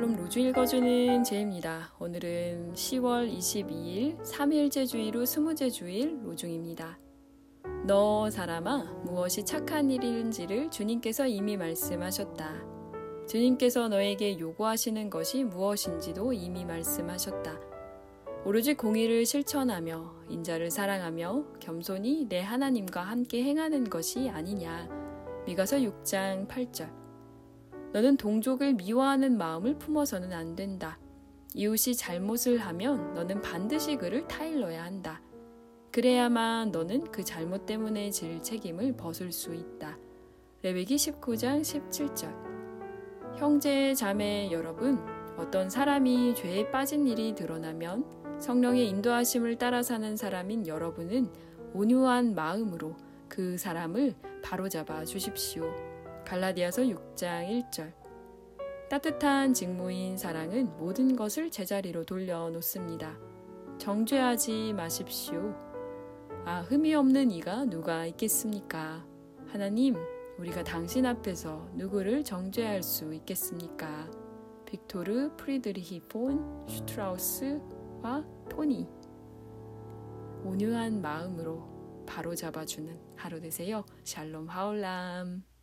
로중 읽어주는 제입니다. 오늘은 10월 22일 3일제 주일 후 20제 주일 로중입니다. 너 사람아 무엇이 착한 일인지를 주님께서 이미 말씀하셨다. 주님께서 너에게 요구하시는 것이 무엇인지도 이미 말씀하셨다. 오로지 공의를 실천하며 인자를 사랑하며 겸손히 내 하나님과 함께 행하는 것이 아니냐. 미가서 6장 8절. 너는 동족을 미워하는 마음을 품어서는 안 된다. 이웃이 잘못을 하면 너는 반드시 그를 타일러야 한다. 그래야만 너는 그 잘못 때문에 질 책임을 벗을 수 있다. 레위기 19장 17절. 형제, 자매 여러분, 어떤 사람이 죄에 빠진 일이 드러나면 성령의 인도하심을 따라 사는 사람인 여러분은 온유한 마음으로 그 사람을 바로잡아 주십시오. 갈라디아서 6장 1절. 따뜻한 직무인 사랑은 모든 것을 제자리로 돌려놓습니다. 정죄하지 마십시오. 아, 흠이 없는 이가 누가 있겠습니까? 하나님, 우리가 당신 앞에서 누구를 정죄할 수 있겠습니까? 빅토르 프리드리히 폰 슈트라우스와 토니. 온유한 마음으로 바로 잡아주는 하루 되세요. 샬롬 하울람.